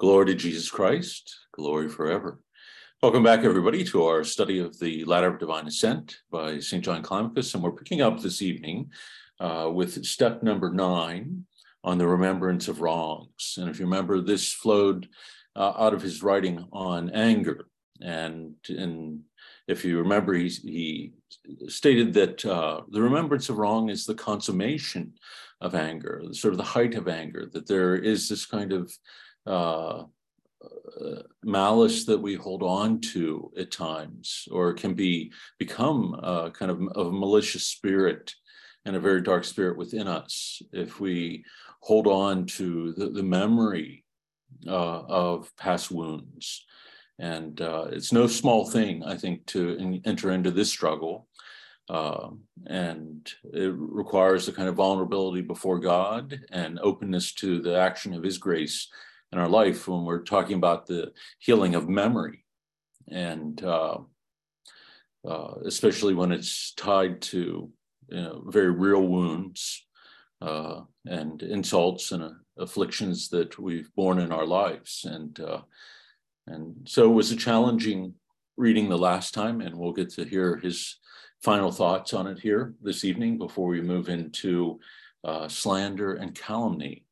Glory to Jesus Christ, glory forever. Welcome back, everybody, to our study of the Ladder of Divine Ascent by St. John Climacus. And we're picking up this evening uh, with step number nine on the remembrance of wrongs. And if you remember, this flowed uh, out of his writing on anger. And, and if you remember, he, he stated that uh, the remembrance of wrong is the consummation of anger, sort of the height of anger, that there is this kind of uh, uh, malice that we hold on to at times, or can be become a kind of, of a malicious spirit and a very dark spirit within us if we hold on to the, the memory uh, of past wounds. And uh, it's no small thing, I think, to in, enter into this struggle. Uh, and it requires a kind of vulnerability before God and openness to the action of His grace in our life when we're talking about the healing of memory. And uh, uh, especially when it's tied to you know, very real wounds uh, and insults and uh, afflictions that we've borne in our lives. And uh, and so it was a challenging reading the last time and we'll get to hear his final thoughts on it here this evening before we move into uh, slander and calumny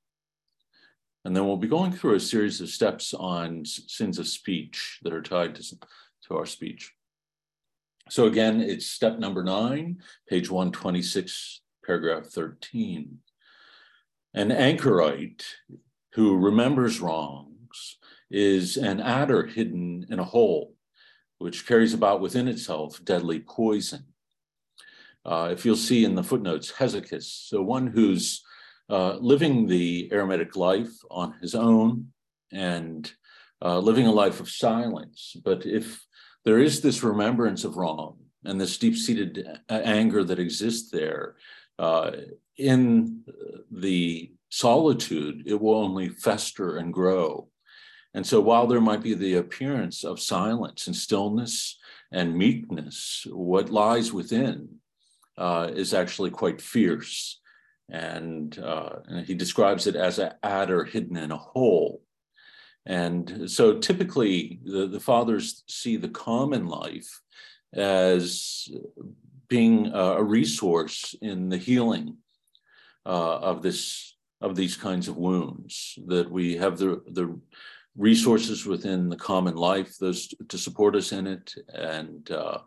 and then we'll be going through a series of steps on sins of speech that are tied to, to our speech. So again, it's step number nine, page 126, paragraph 13. An anchorite who remembers wrongs is an adder hidden in a hole, which carries about within itself deadly poison. Uh, if you'll see in the footnotes, hesychast, so one who's uh, living the eremitic life on his own and uh, living a life of silence. But if there is this remembrance of wrong and this deep seated anger that exists there, uh, in the solitude, it will only fester and grow. And so, while there might be the appearance of silence and stillness and meekness, what lies within uh, is actually quite fierce and, uh, and he describes it as an adder hidden in a hole. And so typically the, the fathers see the common life as being a resource in the healing uh, of this of these kinds of wounds that we have the the resources within the common life those to support us in it and uh,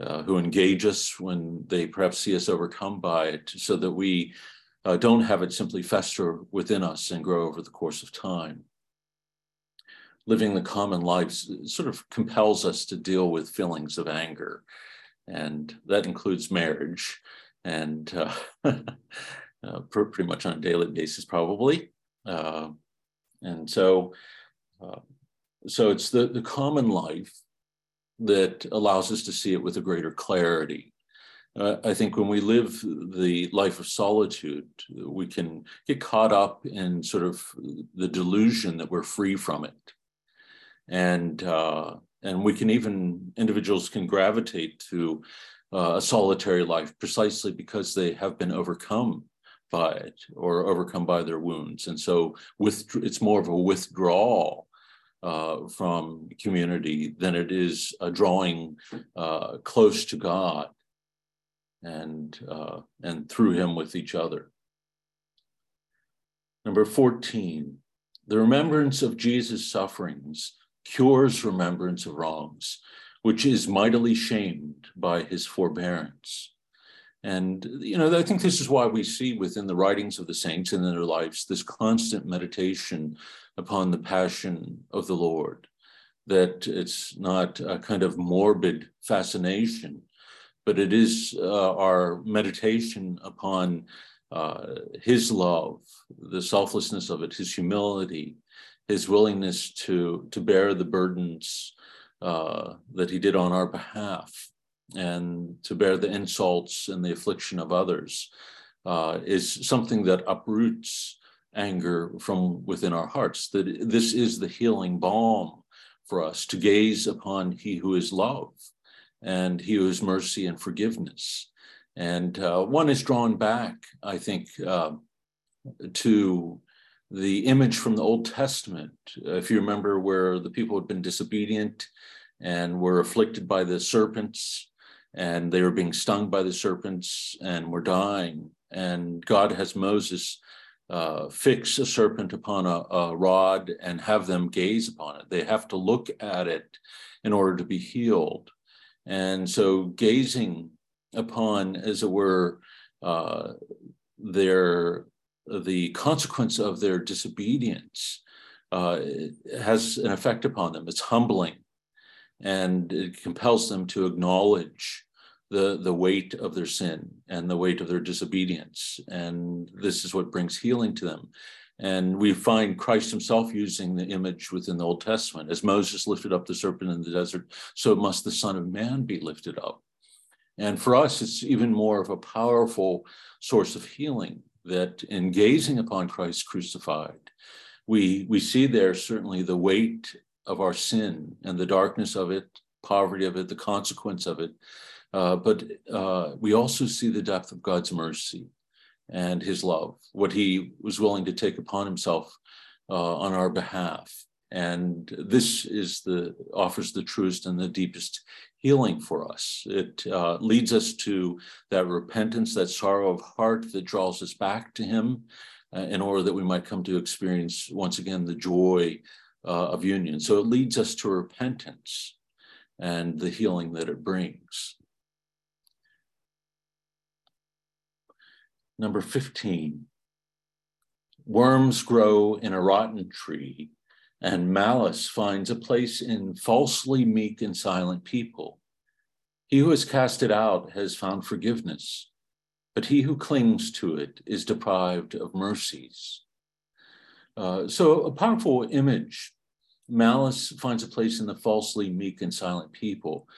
uh, who engage us when they perhaps see us overcome by it so that we uh, don't have it simply fester within us and grow over the course of time. Living the common life sort of compels us to deal with feelings of anger, and that includes marriage, and uh, uh, pretty much on a daily basis, probably. Uh, and so, so it's the, the common life that allows us to see it with a greater clarity. Uh, I think when we live the life of solitude, we can get caught up in sort of the delusion that we're free from it, and uh, and we can even individuals can gravitate to uh, a solitary life precisely because they have been overcome by it or overcome by their wounds, and so with it's more of a withdrawal uh, from community than it is a drawing uh, close to God and, uh, and through him with each other. Number 14, the remembrance of Jesus' sufferings cures remembrance of wrongs, which is mightily shamed by his forbearance. And, you know, I think this is why we see within the writings of the saints and in their lives this constant meditation upon the passion of the Lord, that it's not a kind of morbid fascination, but it is uh, our meditation upon uh, his love, the selflessness of it, his humility, his willingness to, to bear the burdens uh, that he did on our behalf and to bear the insults and the affliction of others uh, is something that uproots anger from within our hearts. That this is the healing balm for us to gaze upon he who is love and he who is mercy and forgiveness. And uh, one is drawn back, I think, uh, to the image from the Old Testament, if you remember, where the people had been disobedient and were afflicted by the serpents, and they were being stung by the serpents and were dying. And God has Moses uh, fix a serpent upon a, a rod and have them gaze upon it. They have to look at it in order to be healed. And so, gazing upon, as it were, uh, their the consequence of their disobedience uh, has an effect upon them. It's humbling, and it compels them to acknowledge the the weight of their sin and the weight of their disobedience, and this is what brings healing to them. And we find Christ himself using the image within the Old Testament. As Moses lifted up the serpent in the desert, so must the Son of Man be lifted up. And for us, it's even more of a powerful source of healing that in gazing upon Christ crucified, we, we see there certainly the weight of our sin and the darkness of it, poverty of it, the consequence of it. Uh, but uh, we also see the depth of God's mercy and his love, what he was willing to take upon himself uh, on our behalf. And this is the offers the truest and the deepest healing for us. It uh, leads us to that repentance, that sorrow of heart that draws us back to him uh, in order that we might come to experience once again the joy uh, of union. So it leads us to repentance and the healing that it brings. Number 15. Worms grow in a rotten tree, and malice finds a place in falsely meek and silent people. He who has cast it out has found forgiveness, but he who clings to it is deprived of mercies. Uh, so, a powerful image. Malice finds a place in the falsely meek and silent people.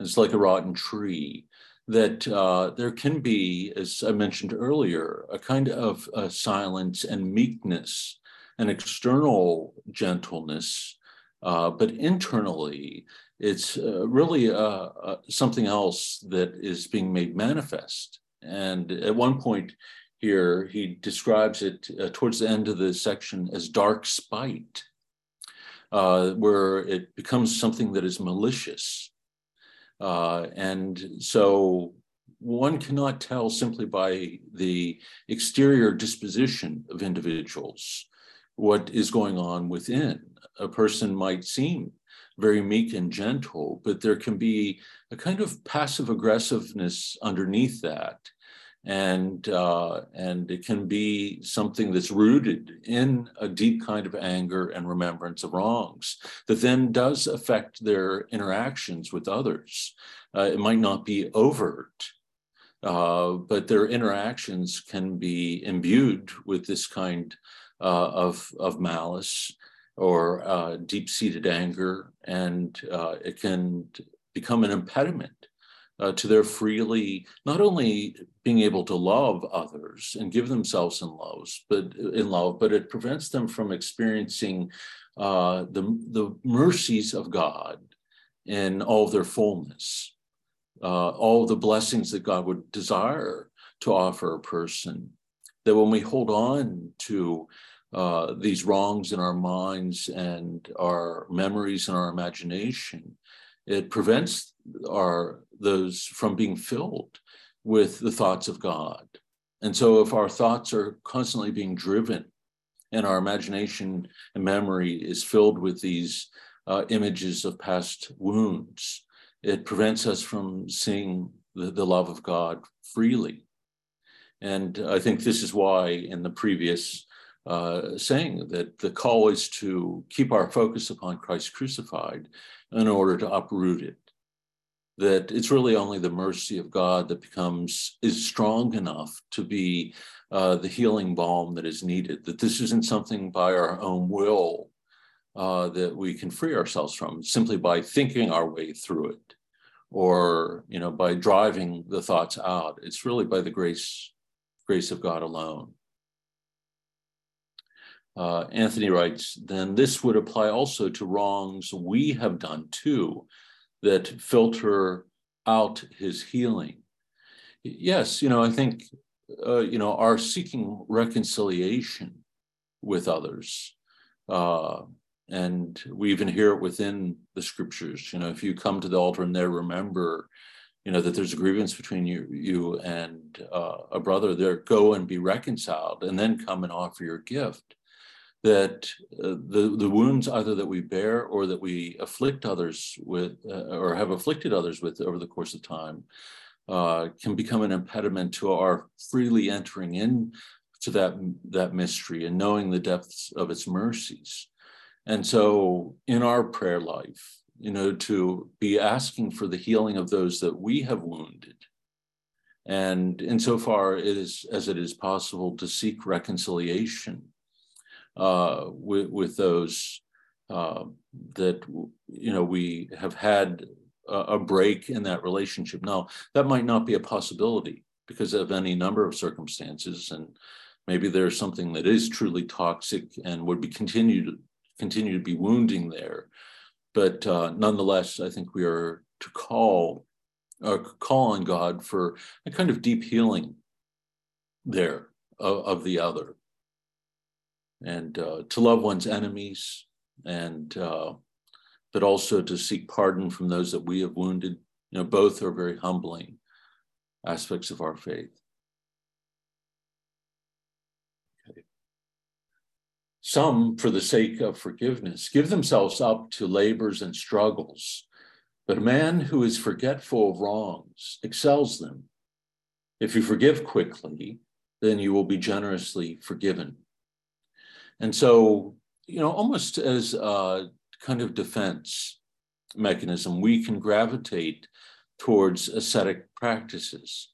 It's like a rotten tree that uh, there can be, as I mentioned earlier, a kind of silence and meekness, an external gentleness, uh, but internally, it's uh, really uh, uh, something else that is being made manifest. And at one point here, he describes it towards the end of the section as dark spite, where it becomes something that is malicious uh, and so one cannot tell simply by the exterior disposition of individuals what is going on within. A person might seem very meek and gentle, but there can be a kind of passive aggressiveness underneath that and uh, and it can be something that's rooted in a deep kind of anger and remembrance of wrongs that then does affect their interactions with others. Uh, it might not be overt, uh, but their interactions can be imbued with this kind uh, of of malice or uh, deep-seated anger, and uh, it can become an impediment uh, to their freely not only being able to love others and give themselves in love, but in love, but it prevents them from experiencing uh, the the mercies of God in all their fullness, uh, all the blessings that God would desire to offer a person. That when we hold on to uh, these wrongs in our minds and our memories and our imagination, it prevents our those from being filled with the thoughts of God. And so if our thoughts are constantly being driven and our imagination and memory is filled with these uh, images of past wounds, it prevents us from seeing the, the love of God freely. And I think this is why in the previous uh, saying that the call is to keep our focus upon Christ crucified in order to uproot it that it's really only the mercy of God that becomes is strong enough to be uh, the healing balm that is needed. That this isn't something by our own will uh, that we can free ourselves from simply by thinking our way through it, or you know by driving the thoughts out. It's really by the grace grace of God alone. Uh, Anthony writes, then this would apply also to wrongs we have done too that filter out his healing. Yes, you know, I think, uh, you know, our seeking reconciliation with others. Uh, and we even hear it within the scriptures. You know, if you come to the altar and there remember, you know, that there's a grievance between you, you and uh, a brother, there go and be reconciled, and then come and offer your gift. That uh, the the wounds either that we bear or that we afflict others with, uh, or have afflicted others with over the course of time, uh, can become an impediment to our freely entering in to that that mystery and knowing the depths of its mercies. And so in our prayer life, you know, to be asking for the healing of those that we have wounded. And insofar it is as it is possible to seek reconciliation uh, with, with those uh, that you know we have had a, a break in that relationship. Now that might not be a possibility because of any number of circumstances, and maybe there's something that is truly toxic and would be continued continue to be wounding there. But uh, nonetheless, I think we are to call uh, call on God for a kind of deep healing there of, of the other, and uh, to love one's enemies, and uh, but also to seek pardon from those that we have wounded. You know, both are very humbling aspects of our faith. Some, for the sake of forgiveness, give themselves up to labors and struggles, but a man who is forgetful of wrongs excels them. If you forgive quickly, then you will be generously forgiven. And so, you know, almost as a kind of defense mechanism, we can gravitate towards ascetic practices.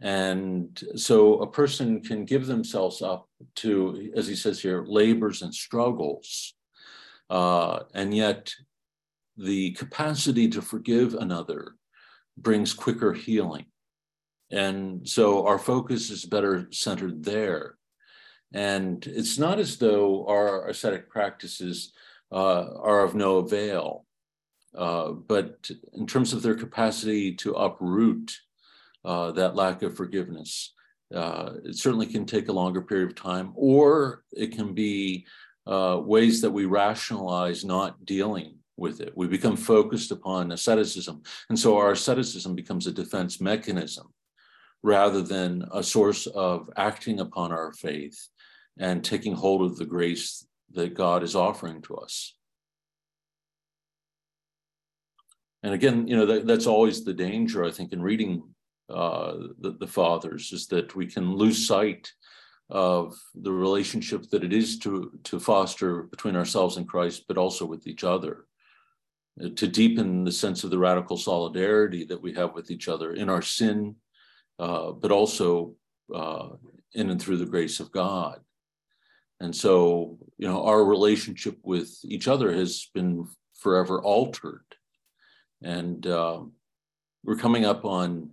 And so a person can give themselves up to, as he says here, labors and struggles. Uh, and yet the capacity to forgive another brings quicker healing. And so our focus is better centered there. And it's not as though our ascetic practices uh, are of no avail, uh, but in terms of their capacity to uproot uh, that lack of forgiveness. Uh, it certainly can take a longer period of time, or it can be uh, ways that we rationalize not dealing with it. We become focused upon asceticism. And so our asceticism becomes a defense mechanism rather than a source of acting upon our faith and taking hold of the grace that God is offering to us. And again, you know, that, that's always the danger, I think, in reading uh, the, the fathers is that we can lose sight of the relationship that it is to, to foster between ourselves and Christ, but also with each other, uh, to deepen the sense of the radical solidarity that we have with each other in our sin, uh, but also uh, in and through the grace of God. And so, you know, our relationship with each other has been forever altered. And uh, we're coming up on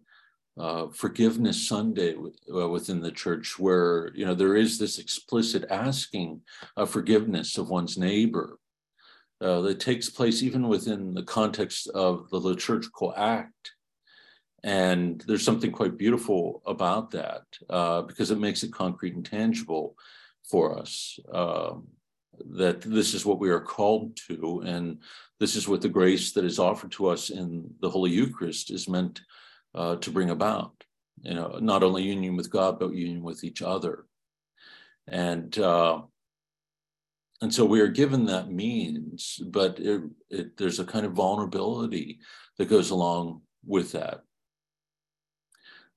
uh, forgiveness Sunday uh, within the church, where you know there is this explicit asking of forgiveness of one's neighbor uh, that takes place even within the context of the liturgical act. And there's something quite beautiful about that uh, because it makes it concrete and tangible for us. Um, that this is what we are called to, and this is what the grace that is offered to us in the Holy Eucharist is meant uh, to bring about. You know, not only union with God, but union with each other. And uh, and so we are given that means, but it, it, there's a kind of vulnerability that goes along with that.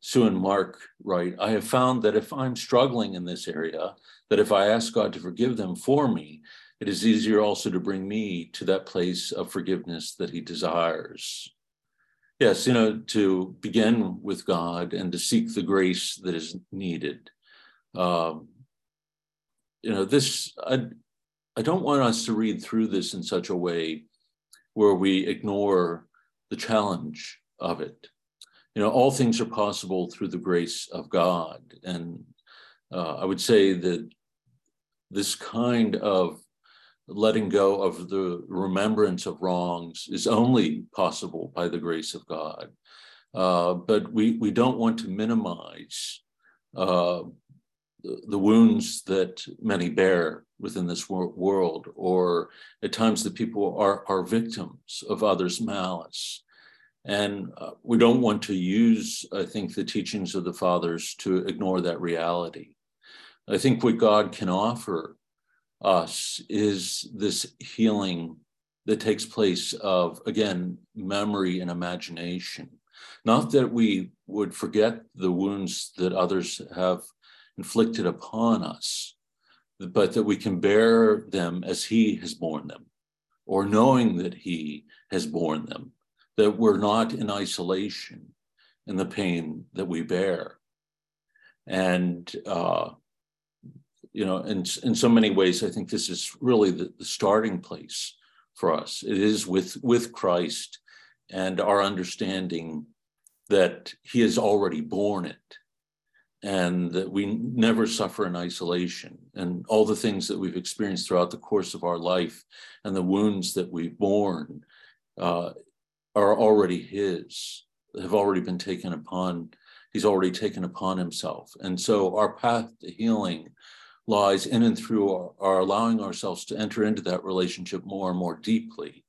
Sue and Mark write, I have found that if I'm struggling in this area, that if I ask God to forgive them for me, it is easier also to bring me to that place of forgiveness that He desires. Yes, you know, to begin with God and to seek the grace that is needed. Um, you know, this, I, I don't want us to read through this in such a way where we ignore the challenge of it. You know, all things are possible through the grace of God. And uh, I would say that this kind of letting go of the remembrance of wrongs is only possible by the grace of God. Uh, but we, we don't want to minimize uh, the wounds that many bear within this world, or at times that people are, are victims of others' malice. And uh, we don't want to use, I think, the teachings of the fathers to ignore that reality. I think what God can offer us is this healing that takes place of, again, memory and imagination. Not that we would forget the wounds that others have inflicted upon us, but that we can bear them as He has borne them, or knowing that He has borne them, that we're not in isolation in the pain that we bear. And, uh, you know, in, in so many ways, I think this is really the, the starting place for us. It is with, with Christ and our understanding that He has already borne it and that we never suffer in isolation and all the things that we've experienced throughout the course of our life and the wounds that we've borne uh, are already his have already been taken upon he's already taken upon himself. And so our path to healing lies in and through our, our allowing ourselves to enter into that relationship more and more deeply.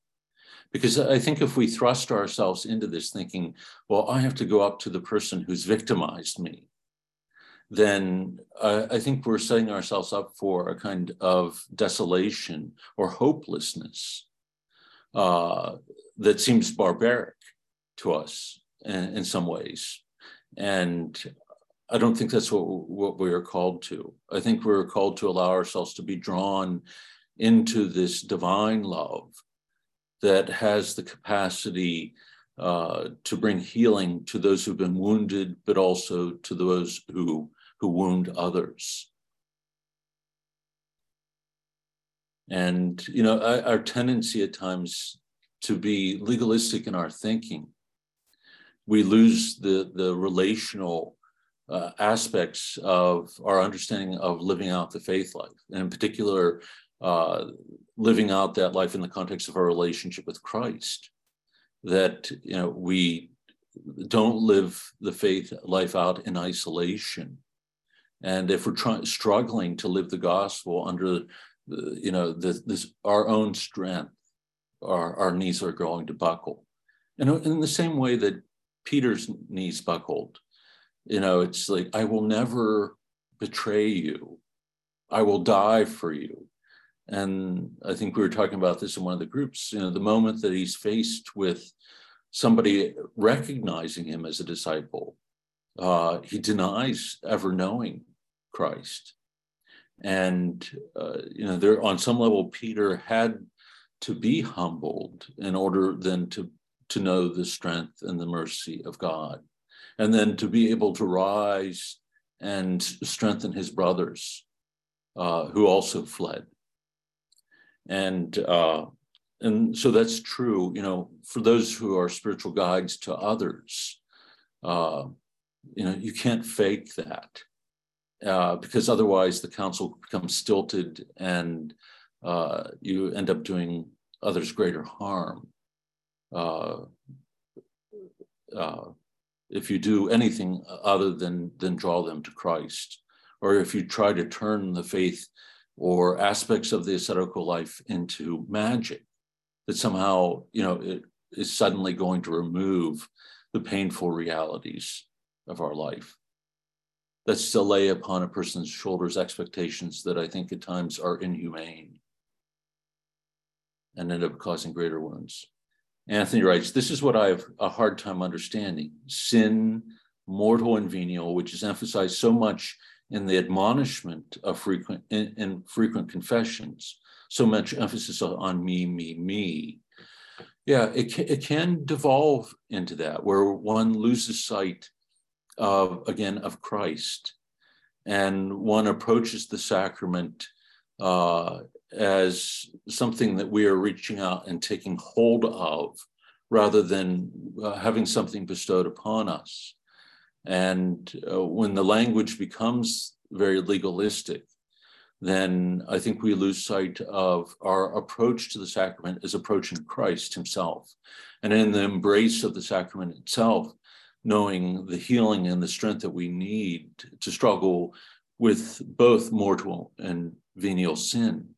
Because I think if we thrust ourselves into this thinking, well, I have to go up to the person who's victimized me, then I think we're setting ourselves up for a kind of desolation or hopelessness uh, that seems barbaric to us in, in, some ways. And I don't think that's what, what we are called to. I think we're called to allow ourselves to be drawn into this divine love that has the capacity uh, to bring healing to those who've been wounded, but also to those who who wound others. And, you know, our tendency at times to be legalistic in our thinking, we lose the, the relational uh, aspects of our understanding of living out the faith life, and in particular, uh, living out that life in the context of our relationship with Christ. That you know we don't live the faith life out in isolation, and if we're trying struggling to live the gospel under, the, you know, the, this our own strength, our our knees are going to buckle. And in the same way that Peter's knees buckled, you know, it's like I will never betray you. I will die for you. And I think we were talking about this in one of the groups. You know, the moment that he's faced with somebody recognizing him as a disciple, uh, he denies ever knowing Christ. And, uh, you know, there on some level, Peter had to be humbled in order then to, to know the strength and the mercy of God. And then to be able to rise and strengthen his brothers uh, who also fled. And uh, and so that's true, you know, for those who are spiritual guides to others, uh, you know, you can't fake that uh, because otherwise the counsel becomes stilted and uh, you end up doing others greater harm. Uh, uh, if you do anything other than than draw them to Christ, or if you try to turn the faith or aspects of the ascetical life into magic, that somehow you know it is suddenly going to remove the painful realities of our life that's to lay upon a person's shoulders expectations that I think at times are inhumane and end up causing greater wounds. Anthony writes, This is what I have a hard time understanding sin, mortal and venial, which is emphasized so much in the admonishment of frequent in, in frequent confessions, so much emphasis on me, me, me. Yeah, it it can devolve into that where one loses sight of again of Christ, and one approaches the sacrament uh, as something that we are reaching out and taking hold of, rather than uh, having something bestowed upon us. And uh, when the language becomes very legalistic, then I think we lose sight of our approach to the sacrament as approaching Christ himself. And in the embrace of the sacrament itself, knowing the healing and the strength that we need to struggle with both mortal and venial sin.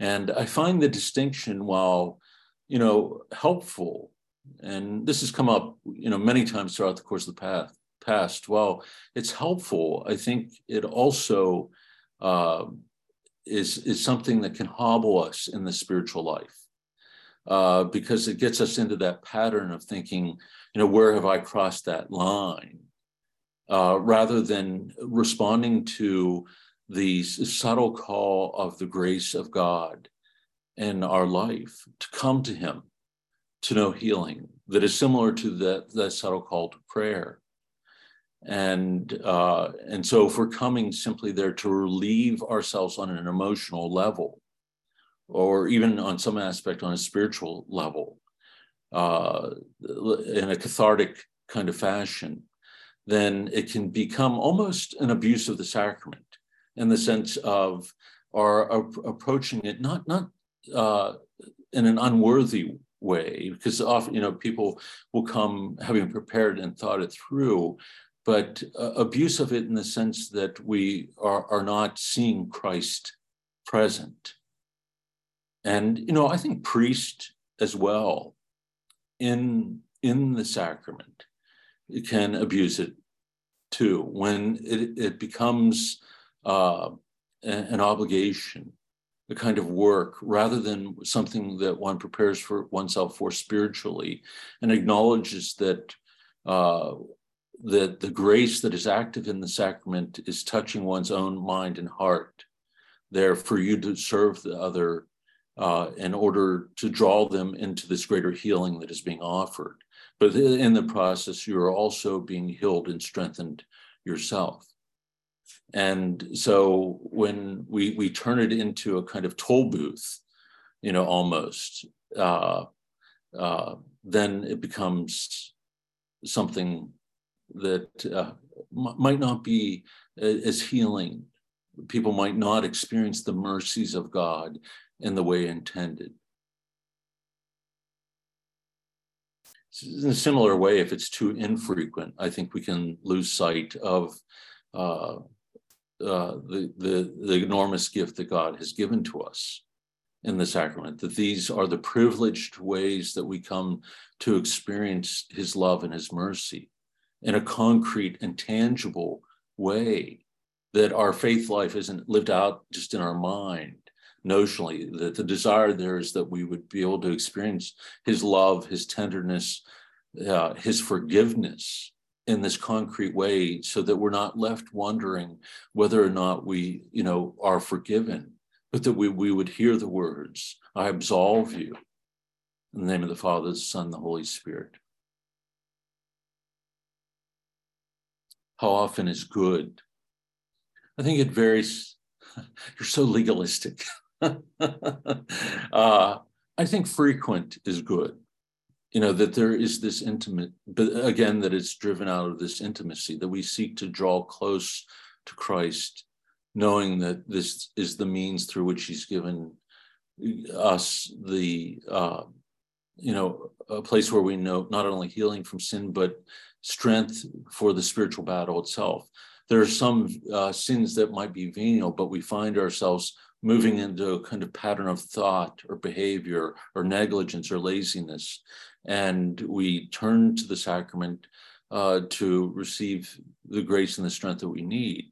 And I find the distinction, while you know helpful, and this has come up you know many times throughout the course of the path, past. While it's helpful, I think it also uh, is is something that can hobble us in the spiritual life. Uh, because it gets us into that pattern of thinking, you know, where have I crossed that line? Uh, rather than responding to the subtle call of the grace of God in our life to come to Him, to know healing that is similar to that, subtle call to prayer. And uh, and so if we're coming simply there to relieve ourselves on an emotional level, or even on some aspect on a spiritual level, uh, in a cathartic kind of fashion, then it can become almost an abuse of the sacrament in the sense of our, approaching it not not uh, in an unworthy way because often you know people will come having prepared and thought it through but uh, abuse of it in the sense that we are, are not seeing christ present. And you know i think priest as well in in the sacrament can abuse it too when it, it becomes uh, an obligation, a kind of work, rather than something that one prepares for oneself for spiritually, and acknowledges that uh, that the grace that is active in the sacrament is touching one's own mind and heart. There for you to serve the other uh, in order to draw them into this greater healing that is being offered. But in the process, you are also being healed and strengthened yourself. And so when we we turn it into a kind of toll booth, you know, almost, uh, uh, then it becomes something that uh, might not be as healing. People might not experience the mercies of God in the way intended. In a similar way, if it's too infrequent, I think we can lose sight of uh, uh, the, the, the enormous gift that God has given to us in the sacrament, that these are the privileged ways that we come to experience his love and his mercy in a concrete and tangible way, that our faith life isn't lived out just in our mind notionally, that the desire there is that we would be able to experience his love, his tenderness, uh, his forgiveness in this concrete way so that we're not left wondering whether or not we you know are forgiven but that we, we would hear the words i absolve you in the name of the father the son the holy spirit. How often is good? I think it varies. You're so legalistic. Uh, i think frequent is good you know that there is this intimate but again that it's driven out of this intimacy that we seek to draw close to christ knowing that this is the means through which he's given us the uh, you know a place where we know not only healing from sin but strength for the spiritual battle itself. There are some uh, sins that might be venial but we find ourselves moving into a kind of pattern of thought or behavior or negligence or laziness and we turn to the sacrament uh, to receive the grace and the strength that we need.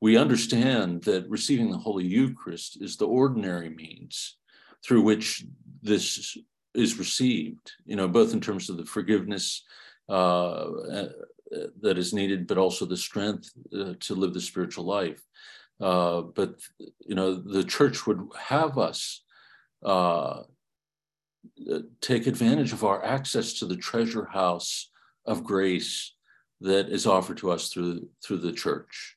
We understand that receiving the Holy Eucharist is the ordinary means through which this is received, you know, both in terms of the forgiveness uh, uh that is needed, but also the strength uh, to live the spiritual life. Uh, but, you know, the church would have us uh, take advantage of our access to the treasure house of grace that is offered to us through through the church.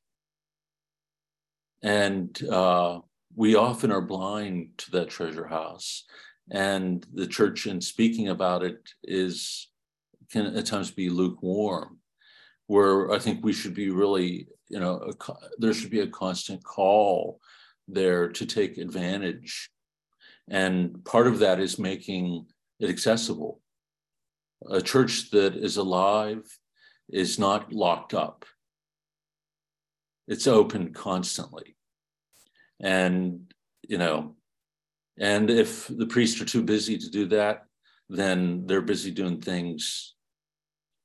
And uh, we often are blind to that treasure house. And the church in speaking about it is can at times be lukewarm where i think we should be really you know a, there should be a constant call there to take advantage and part of that is making it accessible. A church that is alive is not locked up. it's open constantly. And, you know, and if the priests are too busy to do that, then they're busy doing things.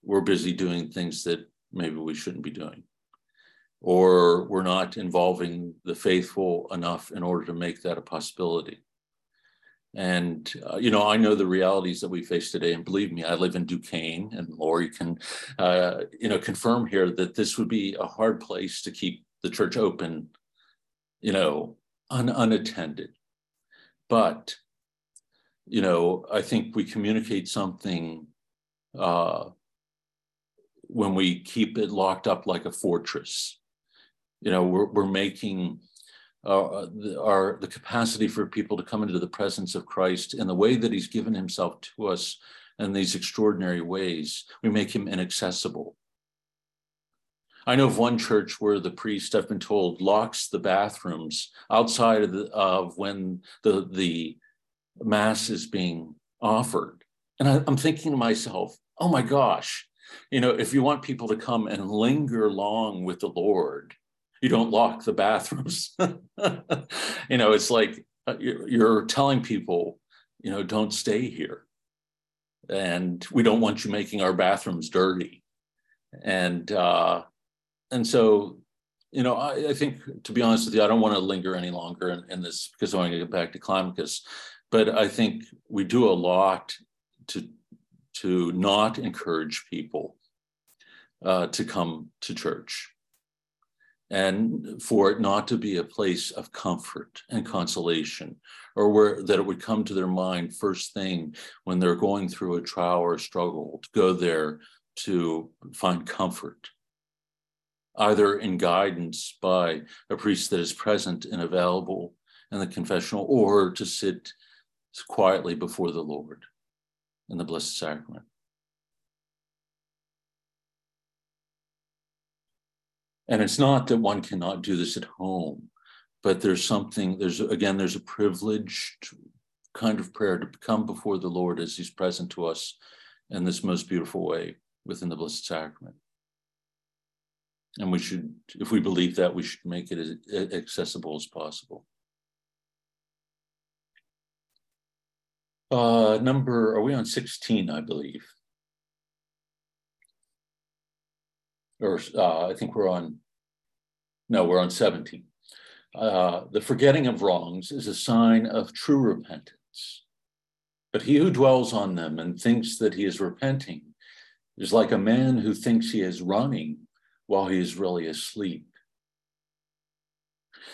We're busy doing things that maybe we shouldn't be doing. Or we're not involving the faithful enough in order to make that a possibility. And, uh, you know, I know the realities that we face today. And believe me, I live in Duquesne, and Lori can, uh, you know, confirm here that this would be a hard place to keep the church open, you know, un- unattended. But, you know, I think we communicate something uh, when we keep it locked up like a fortress. You know, we're, we're making uh, the, our the capacity for people to come into the presence of Christ in the way that He's given Himself to us in these extraordinary ways. We make Him inaccessible. I know of one church where the priest, I've been told, locks the bathrooms outside of, the, of when the the mass is being offered, and I, I'm thinking to myself, oh my gosh, you know, if you want people to come and linger long with the Lord, you don't lock the bathrooms. you know, it's like uh, you're telling people, you know, don't stay here. And we don't want you making our bathrooms dirty. And uh, and so, you know, I, I, think to be honest with you, I don't want to linger any longer in, in this because I want to get back to Climacus. But I think we do a lot to to not encourage people uh, to come to church and for it not to be a place of comfort and consolation or where that it would come to their mind first thing when they're going through a trial or a struggle to go there to find comfort. Either in guidance by a priest that is present and available in the confessional or to sit quietly before the lord in the blessed sacrament And it's not that one cannot do this at home, but there's something, there's again, there's a privileged kind of prayer to come before the Lord as He's present to us in this most beautiful way within the Blessed Sacrament. And we should, if we believe that, we should make it as accessible as possible. Uh, number, are we on 16, I believe? Or uh, I think we're on, no, we're on 17. Uh, the forgetting of wrongs is a sign of true repentance. But he who dwells on them and thinks that he is repenting is like a man who thinks he is running while he is really asleep.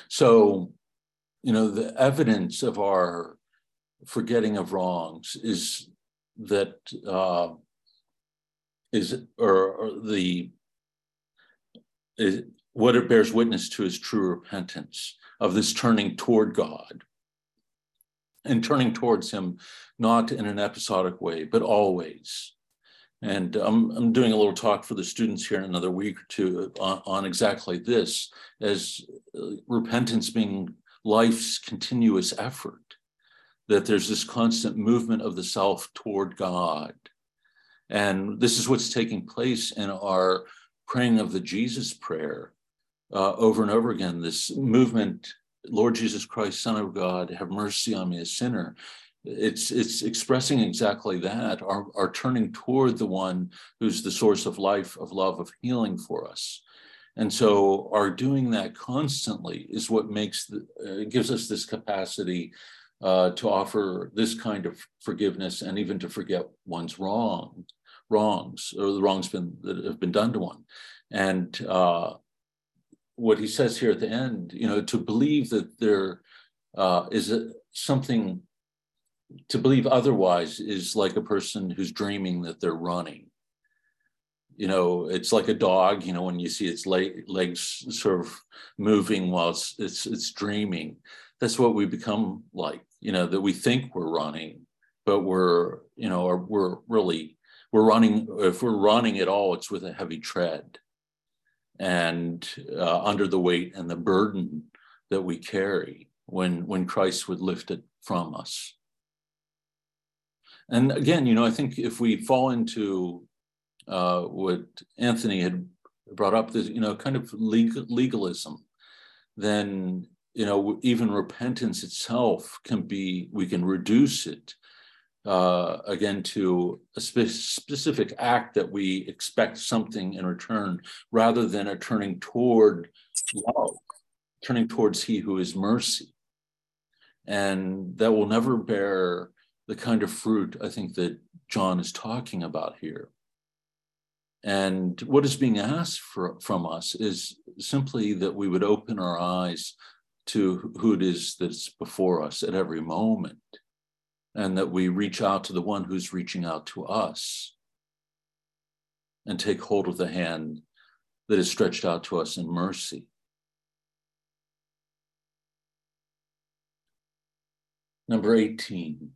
So, you know, the evidence of our forgetting of wrongs is that uh, is or, or the what it bears witness to is true repentance of this turning toward God and turning towards Him, not in an episodic way, but always. And I'm, I'm doing a little talk for the students here in another week or two on, on exactly this as uh, repentance being life's continuous effort, that there's this constant movement of the self toward God. And this is what's taking place in our praying of the Jesus prayer uh, over and over again. This movement, Lord Jesus Christ, Son of God, have mercy on me, a sinner. It's it's expressing exactly that, our, our turning toward the one who's the source of life, of love, of healing for us. And so our doing that constantly is what makes the, uh, gives us this capacity uh, to offer this kind of forgiveness and even to forget one's wrong wrongs or the wrongs been, that have been done to one. And uh, what he says here at the end, you know, to believe that there uh, is a, something, to believe otherwise is like a person who's dreaming that they're running. You know, it's like a dog. You know, when you see its leg, legs sort of moving while it's, it's it's dreaming. That's what we become like. You know, that we think we're running, but we're you know, we're really we're running, if we're running at all, it's with a heavy tread and uh, under the weight and the burden that we carry when, when Christ would lift it from us. And again, you know, I think if we fall into uh, what Anthony had brought up this, you know, kind of legal, legalism, then you know even repentance itself can be we can reduce it uh, again to a spe- specific act that we expect something in return rather than a turning toward love turning towards he who is mercy. And that will never bear the kind of fruit i think that john is talking about here. And what is being asked for, from us is simply that we would open our eyes to who it is that's before us at every moment, and that we reach out to the one who's reaching out to us and take hold of the hand that is stretched out to us in mercy. Number 18.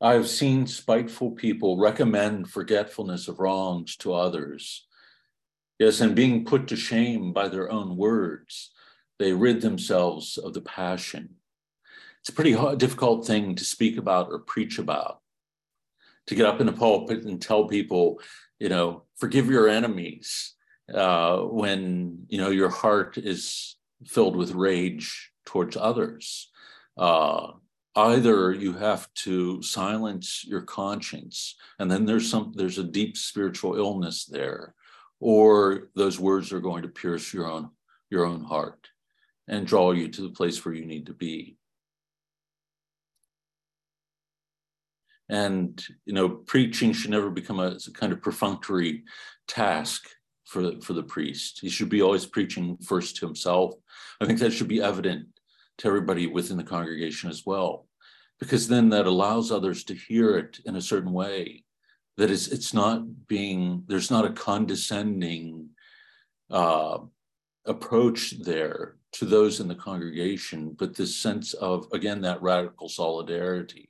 I have seen spiteful people recommend forgetfulness of wrongs to others. Yes, and being put to shame by their own words, they rid themselves of the passion. It's a pretty hard, difficult thing to speak about or preach about. To get up in the pulpit and tell people, you know, forgive your enemies uh, when you know your heart is filled with rage towards others. Uh, either you have to silence your conscience and then there's some there's a deep spiritual illness there or those words are going to pierce your own your own heart and draw you to the place where you need to be and you know preaching should never become a, a kind of perfunctory task for for the priest. He should be always preaching first to himself. I think that should be evident to everybody within the congregation as well because then that allows others to hear it in a certain way that it's it's not being there's not a condescending uh, approach there to those in the congregation but this sense of again that radical solidarity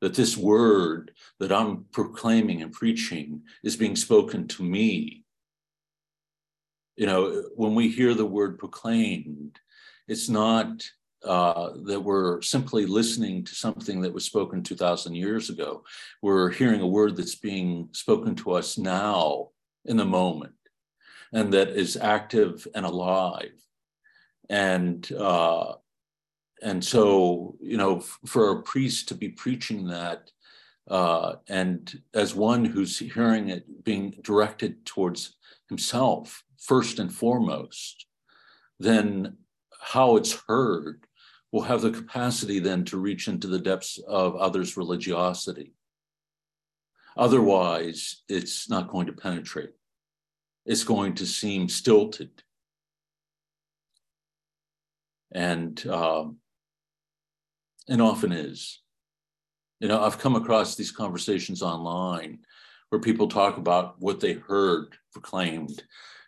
that this word that i'm proclaiming and preaching is being spoken to me you know when we hear the word proclaimed it's not uh, that we're simply listening to something that was spoken 2,000 years ago. We're hearing a word that's being spoken to us now in the moment and that is active and alive. And uh, and so, you know, for a priest to be preaching that, uh, and as one who's hearing it being directed towards himself first and foremost, then how it's heard will have the capacity then to reach into the depths of others' religiosity. Otherwise, it's not going to penetrate. It's going to seem stilted. And um, and often is. You know, I've come across these conversations online where people talk about what they heard proclaimed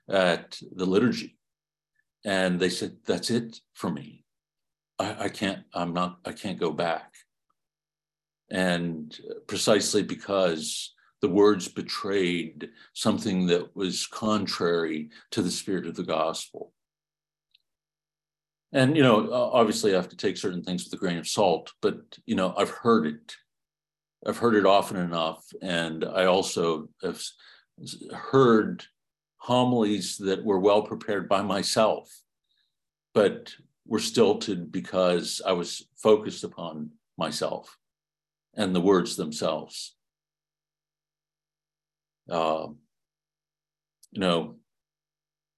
at the liturgy. And they said, that's it for me. I, I can't, I'm not, I can't go back. And precisely because the words betrayed something that was contrary to the spirit of the gospel. And, you know, obviously I have to take certain things with a grain of salt, but, you know, I've heard it. I've heard it often enough. And I also have heard homilies that were well prepared by myself, but were stilted because I was focused upon myself and the words themselves. Uh, you know,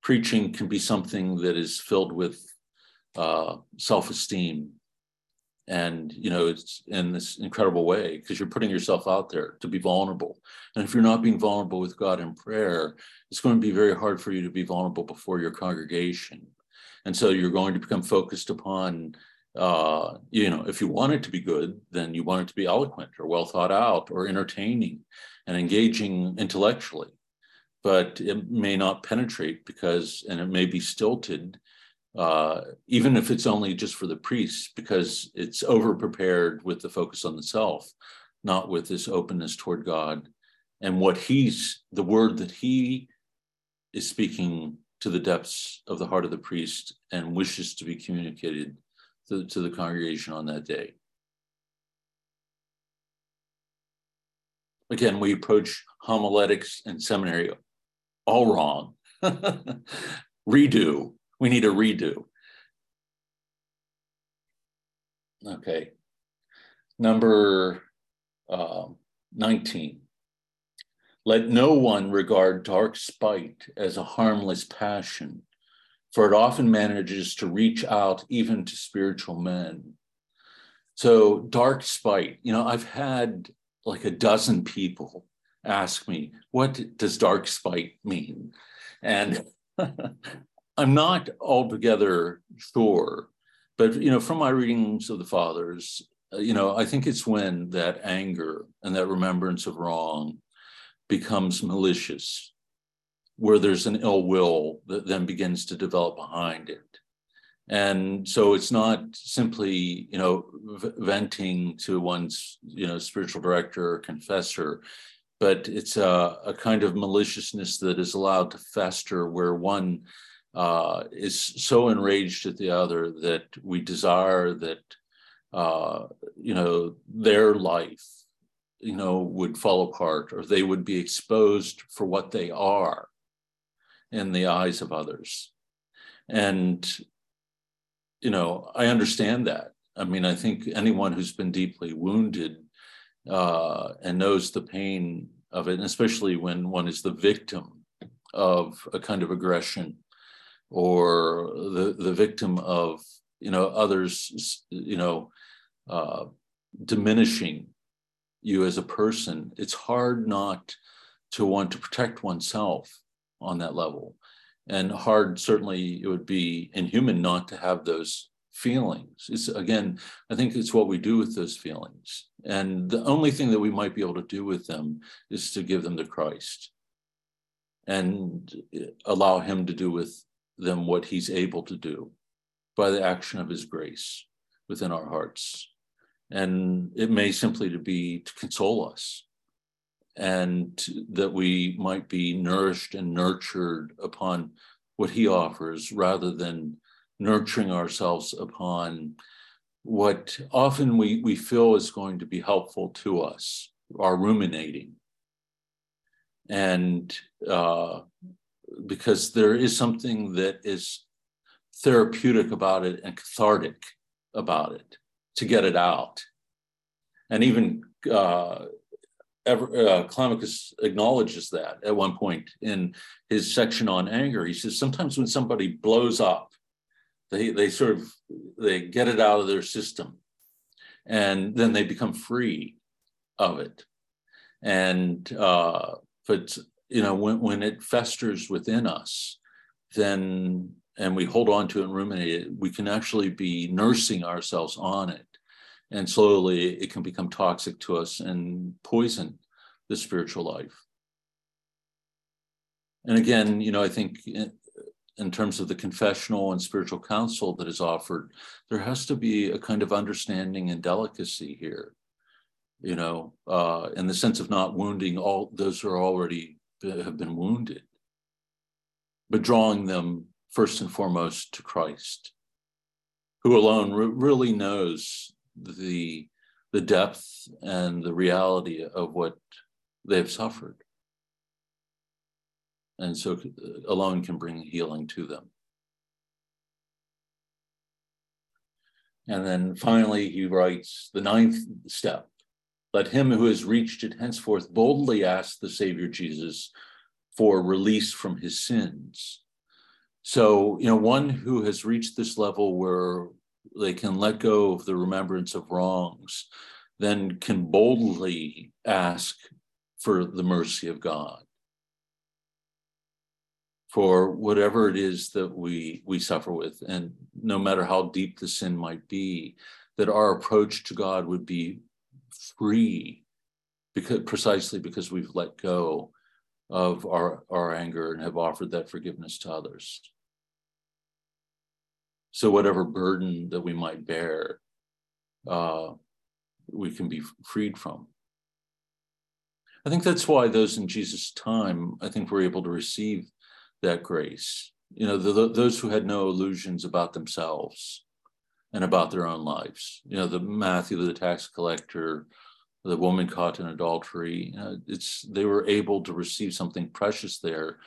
preaching can be something that is filled with uh, self-esteem. And you know it's in this incredible way because you're putting yourself out there to be vulnerable. And if you're not being vulnerable with god in prayer it's going to be very hard for you to be vulnerable before your congregation. And so you're going to become focused upon uh, you know if you want it to be good then you want it to be eloquent or well thought out or entertaining and engaging intellectually. But it may not penetrate because and it may be stilted uh, even if it's only just for the priests because it's over prepared with the focus on the self not with this openness toward god and what he's the word that he is speaking to the depths of the heart of the priest and wishes to be communicated to, to the congregation on that day. Again, we approach homiletics and seminary all wrong. redo. We need a redo. Okay. Number uh, 19. Let no one regard dark spite as a harmless passion, for it often manages to reach out even to spiritual men. So, dark spite, you know, I've had like a dozen people ask me, what does dark spite mean? And I'm not altogether sure, but, you know, from my readings of the fathers, uh, you know, I think it's when that anger and that remembrance of wrong becomes malicious, where there's an ill will that then begins to develop behind it. And so it's not simply, you know, venting to one's, you know, spiritual director or confessor, but it's a, a kind of maliciousness that is allowed to fester where one uh, is so enraged at the other that we desire that, uh, you know, their life, you know, would fall apart or they would be exposed for what they are in the eyes of others. And you know, I understand that. I mean, I think anyone who's been deeply wounded uh, and knows the pain of it, and especially when one is the victim of a kind of aggression or the, the victim of, you know, others, you know, uh, diminishing you as a person, it's hard not to want to protect oneself on that level. And hard certainly it would be inhuman not to have those feelings. It's again i think it's what we do with those feelings. And the only thing that we might be able to do with them is to give them to christ and allow him to do with them what he's able to do by the action of his grace within our hearts and it may simply to be to console us and that we might be nourished and nurtured upon what he offers rather than nurturing ourselves upon what often we, we feel is going to be helpful to us, our ruminating. And uh, because there is something that is therapeutic about it and cathartic about it to get it out. And even uh, ever, uh, Climacus acknowledges that at one point in his section on anger. He says sometimes when somebody blows up, they they sort of they get it out of their system, and then they become free of it. And uh, but you know when when it festers within us, then and we hold on to it and ruminate it, we can actually be nursing ourselves on it and slowly it can become toxic to us and poison the spiritual life. And again, you know, I think in, in, terms of the confessional and spiritual counsel that is offered, there has to be a kind of understanding and delicacy here, you know, uh, in the sense of not wounding all those who are already have been wounded, but drawing them first and foremost to Christ, who alone re- really knows the the depth and the reality of what they've suffered. And so uh, alone can bring healing to them. And then finally, he writes the ninth step let him who has reached it henceforth boldly ask the Savior Jesus for release from his sins. So, you know, one who has reached this level where they can let go of the remembrance of wrongs, then can boldly ask for the mercy of God. For whatever it is that we we suffer with, and no matter how deep the sin might be, that our approach to God would be free, because precisely because we've let go of our, our anger and have offered that forgiveness to others. So, whatever burden that we might bear, uh, we can be freed from. I think that's why those in Jesus' time, I think, were able to receive that grace. You know, the, those who had no illusions about themselves and about their own lives. You know, the Matthew, the tax collector, the woman caught in adultery. Know, it's they were able to receive something precious there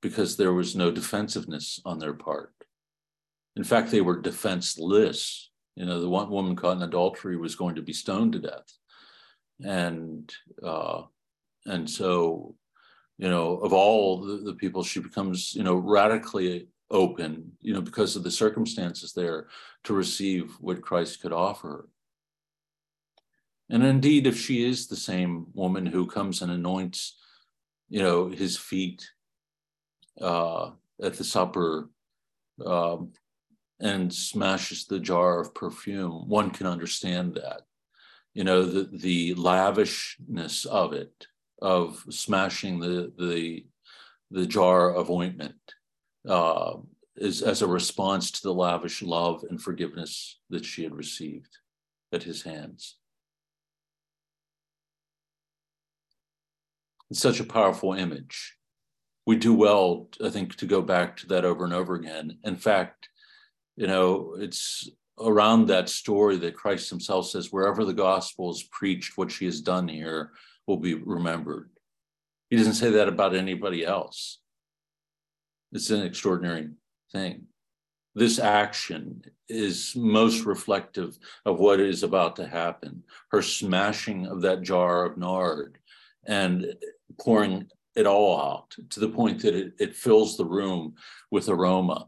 because there was no defensiveness on their part. In fact, they were defenseless. You know, the one woman caught in adultery was going to be stoned to death, and uh, and so, you know, of all the, the people, she becomes you know radically open, you know, because of the circumstances there to receive what Christ could offer. And indeed, if she is the same woman who comes and anoints, you know, his feet uh, at the supper um, and smashes the jar of perfume, one can understand that. You know, the, the lavishness of it, of smashing the, the, the jar of ointment, uh, is as a response to the lavish love and forgiveness that she had received at his hands. It's such a powerful image. We do well, I think, to go back to that over and over again. In fact, you know, it's around that story that Christ himself says, wherever the gospel is preached, what she has done here will be remembered. He doesn't say that about anybody else. It's an extraordinary thing. This action is most reflective of what is about to happen. Her smashing of that jar of nard and pouring it all out to the point that it, it fills the room with aroma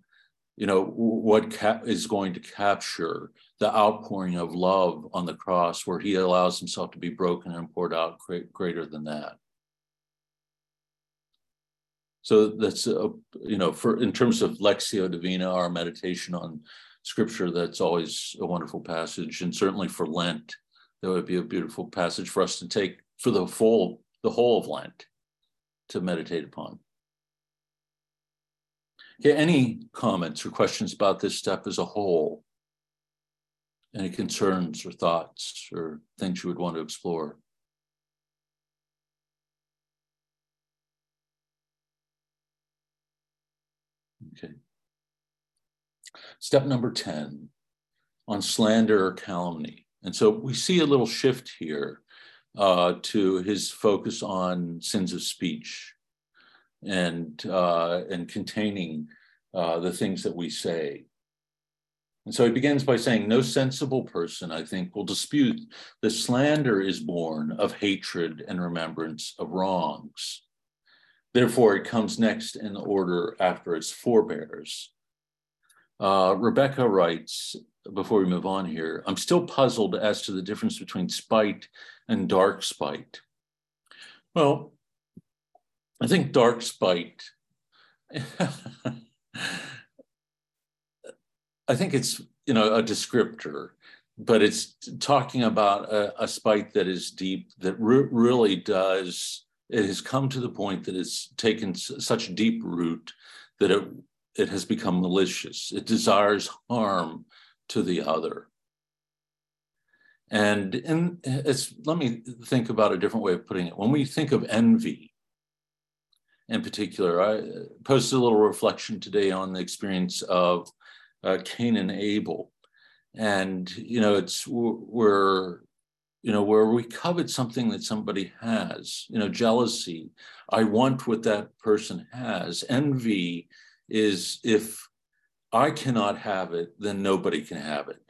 you know what cap- is going to capture the outpouring of love on the cross where he allows himself to be broken and poured out great, greater than that so that's a, you know for in terms of Lectio divina our meditation on scripture that's always a wonderful passage and certainly for lent that would be a beautiful passage for us to take for the full the whole of lent to meditate upon Okay, any comments or questions about this step as a whole? Any concerns or thoughts or things you would want to explore? Okay. Step number 10 on slander or calumny. And so we see a little shift here uh, to his focus on sins of speech and uh, and containing uh, the things that we say. And so he begins by saying, No sensible person, I think, will dispute that slander is born of hatred and remembrance of wrongs. Therefore, it comes next in order after its forebears. Uh, Rebecca writes, before we move on here, I'm still puzzled as to the difference between spite and dark spite. Well, I think dark spite. I think it's you know a descriptor, but it's talking about a, a spite that is deep, that re- really does. It has come to the point that it's taken such deep root that it it has become malicious. It desires harm to the other. And in, it's let me think about a different way of putting it. When we think of envy, in particular. I posted a little reflection today on the experience of uh, Cain and Abel. And, you know, it's where, you know, where we covet something that somebody has, you know, jealousy. I want what that person has. Envy is if I cannot have it, then nobody can have it.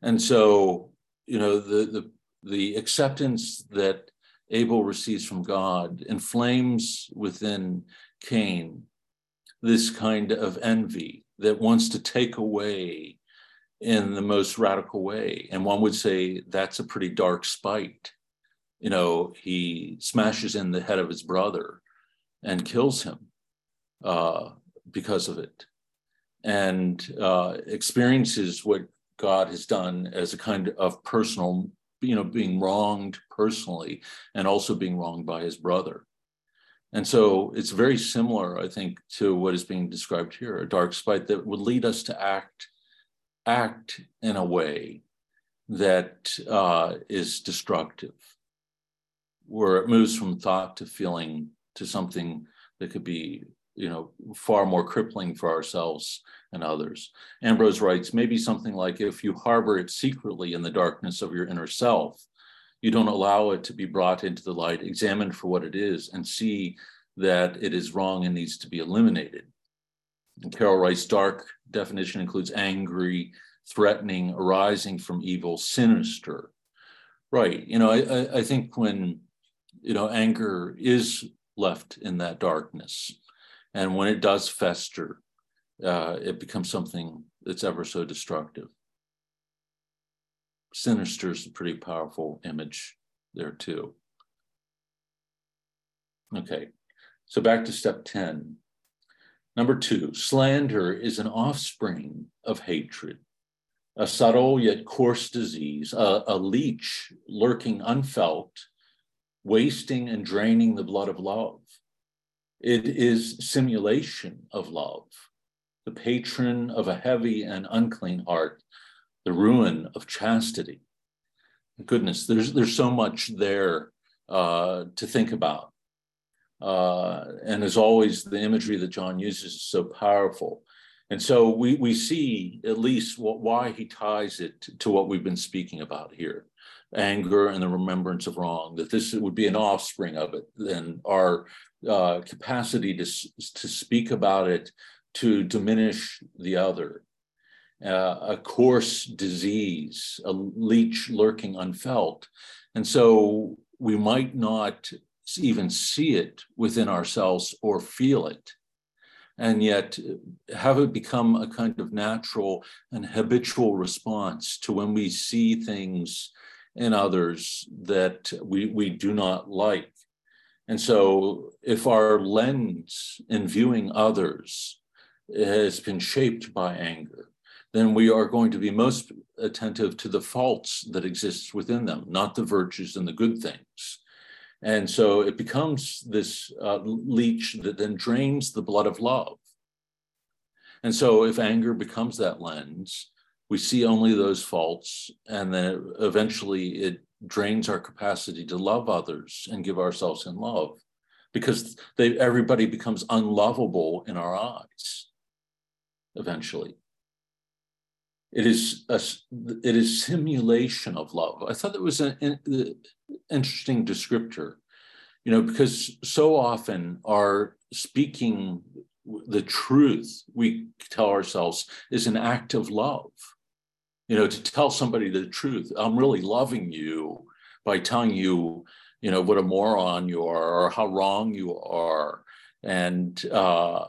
And so, you know, the, the, the acceptance that Abel receives from God inflames within Cain this kind of envy that wants to take away in the most radical way. And one would say that's a pretty dark spite. You know, he smashes in the head of his brother and kills him uh, because of it, and uh, experiences what God has done as a kind of personal you know, being wronged personally and also being wronged by his brother. And so it's very similar, I think, to what is being described here, a dark spite that would lead us to act, act in a way that uh, is destructive, where it moves from thought to feeling to something that could be, you know, far more crippling for ourselves and others. Ambrose writes maybe something like if you harbor it secretly in the darkness of your inner self, you don't allow it to be brought into the light, examined for what it is, and see that it is wrong and needs to be eliminated. Carol writes dark definition includes angry, threatening, arising from evil, sinister. Right. You know, I, I think when, you know, anger is left in that darkness, and when it does fester, uh, it becomes something that's ever so destructive. Sinister is a pretty powerful image there, too. Okay, so back to step 10. Number two, slander is an offspring of hatred, a subtle yet coarse disease, a, a leech lurking unfelt, wasting and draining the blood of love. It is simulation of love, the patron of a heavy and unclean heart, the ruin of chastity. Goodness, there's there's so much there uh, to think about. Uh, and as always, the imagery that John uses is so powerful. And so we, we see at least what, why he ties it to what we've been speaking about here anger and the remembrance of wrong, that this would be an offspring of it, then our uh, capacity to, to speak about it, to diminish the other. Uh, a coarse disease, a leech lurking unfelt. And so we might not even see it within ourselves or feel it. And yet, have it become a kind of natural and habitual response to when we see things in others that we, we do not like. And so, if our lens in viewing others has been shaped by anger, then we are going to be most attentive to the faults that exist within them, not the virtues and the good things. And so it becomes this uh, leech that then drains the blood of love. And so if anger becomes that lens, we see only those faults, and then eventually it drains our capacity to love others and give ourselves in love because they, everybody becomes unlovable in our eyes eventually. It is a, it is simulation of love. I thought that was an, an interesting descriptor, you know, because so often our speaking the truth we tell ourselves is an act of love. You know, to tell somebody the truth, I'm really loving you by telling you, you know, what a moron you are or how wrong you are. And uh,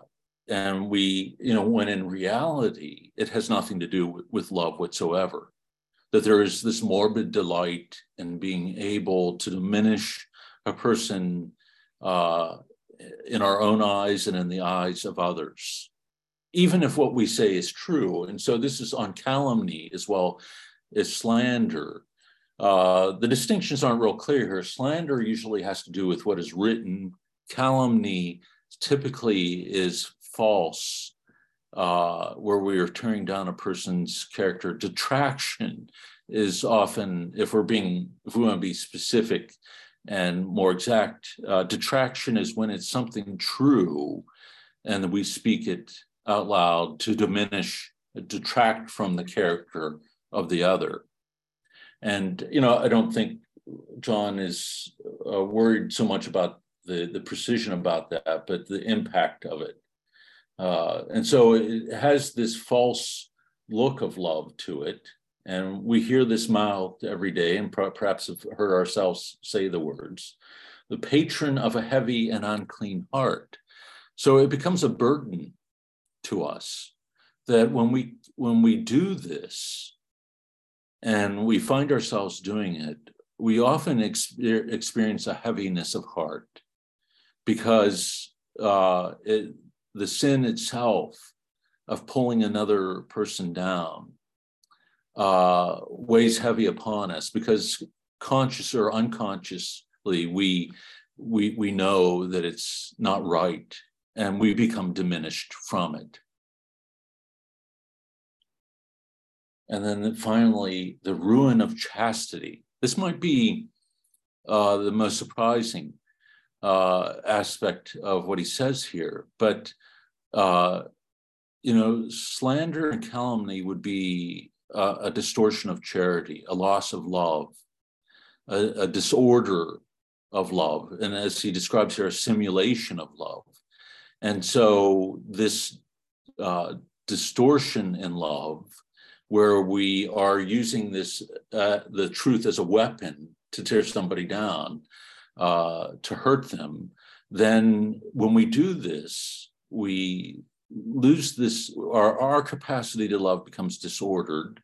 and we, you know, when in reality, it has nothing to do with, with love whatsoever. That there is this morbid delight in being able to diminish a person uh, in our own eyes and in the eyes of others, even if what we say is true. And so this is on calumny as well as slander. Uh, the distinctions aren't real clear here. Slander usually has to do with what is written. Calumny typically is false, uh, where we are tearing down a person's character. Detraction is often, if we're being, if we want to be specific and more exact, uh, detraction is when it's something true and we speak it out loud to diminish, detract from the character of the other. And, you know, I don't think John is uh, worried so much about the, the precision about that, but the impact of it. Uh, and so it has this false look of love to it. And we hear this mouth every day, and perhaps have heard ourselves say the words the patron of a heavy and unclean heart. So it becomes a burden to us that when we when we do this and we find ourselves doing it, we often ex- experience a heaviness of heart because uh, it, the sin itself of pulling another person down uh, weighs heavy upon us because conscious or unconsciously we we we know that it's not right and we become diminished from it and then finally the ruin of chastity this might be uh, the most surprising uh, aspect of what he says here. But, uh, you know, slander and calumny would be a, distortion of charity, a loss of love, a, a disorder of love. And as he describes here, a simulation of love. And so this uh, distortion in love, where we are using this, uh, the truth as a weapon to tear somebody down, uh, to hurt them, then when we do this, we lose this, our, our capacity to love becomes disordered.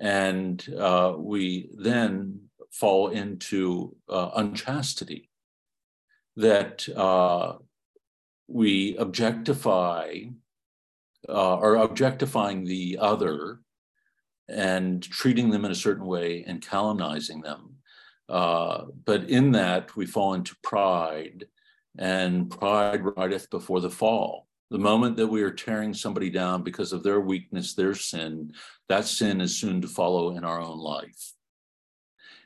And uh, we then fall into uh, unchastity, that uh, we objectify uh, or objectifying the other and treating them in a certain way and calumnizing them. Uh, but in that, we fall into pride, and pride rideth before the fall. The moment that we are tearing somebody down because of their weakness, their sin, that sin is soon to follow in our own life.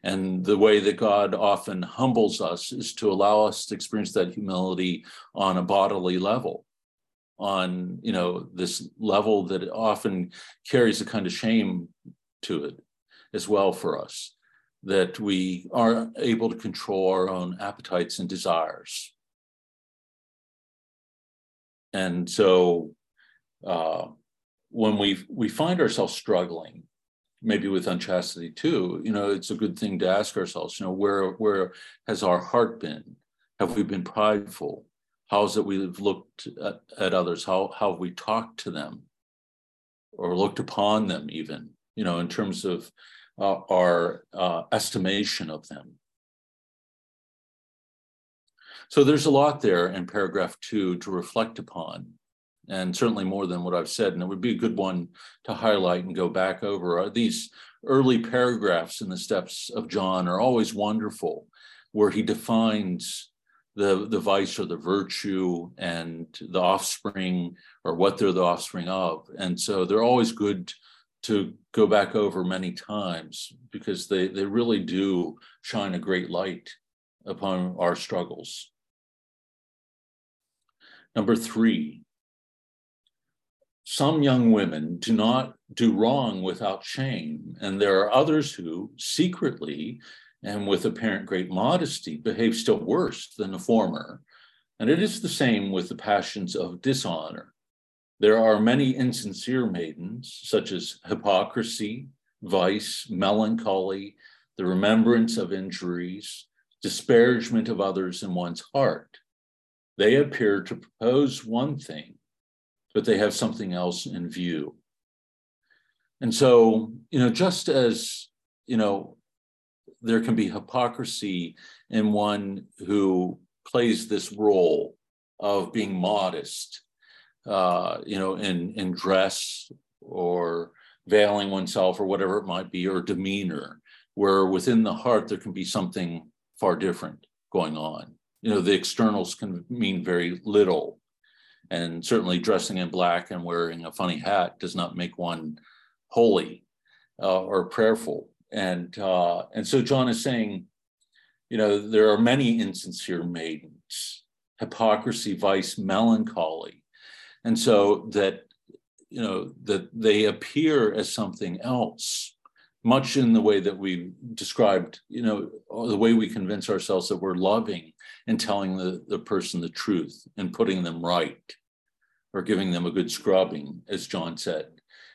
And the way that God often humbles us is to allow us to experience that humility on a bodily level, on you know this level that often carries a kind of shame to it as well for us, that we are able to control our own appetites and desires. And so uh, when we we find ourselves struggling maybe with unchastity too, you know, it's a good thing to ask ourselves, you know, where where has our heart been? Have we been prideful? How is it we've looked at, at others? How, how have we talked to them or looked upon them even, you know, in terms of uh, our uh, estimation of them? So there's a lot there in paragraph two to reflect upon and certainly more than what I've said. And it would be a good one to highlight and go back over. Uh, these early paragraphs in the steps of John are always wonderful, where he defines the, the vice or the virtue and the offspring or what they're the offspring of. And so they're always good to go back over many times because they, they really do shine a great light upon our struggles. Number three, some young women do not do wrong without shame, and there are others who secretly and with apparent great modesty behave still worse than the former. And it is the same with the passions of dishonor. There are many insincere maidens, such as hypocrisy, vice, melancholy, the remembrance of injuries, disparagement of others in one's heart. They appear to propose one thing but they have something else in view. And so, you know, just as, you know, there can be hypocrisy in one who plays this role of being modest, uh, you know, in, in dress or veiling oneself or whatever it might be, or demeanor, where within the heart there can be something far different going on. You know, the externals can mean very little. And certainly dressing in black and wearing a funny hat does not make one holy uh, or prayerful. And uh, and so John is saying, you know, there are many insincere maidens, hypocrisy, vice, melancholy, and so that you know that they appear as something else much in the way that we described, you know, the way we convince ourselves that we're loving and telling the, the person the truth and putting them right or giving them a good scrubbing, as John said.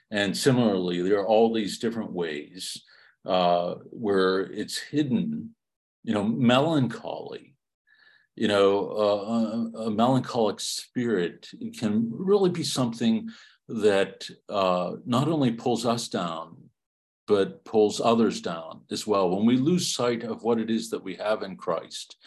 And similarly, there are all these different ways uh, where it's hidden, you know, melancholy, you know, uh, a, melancholic spirit can really be something that uh, not only pulls us down, but pulls others down as well. When we lose sight of what it is that we have in Christ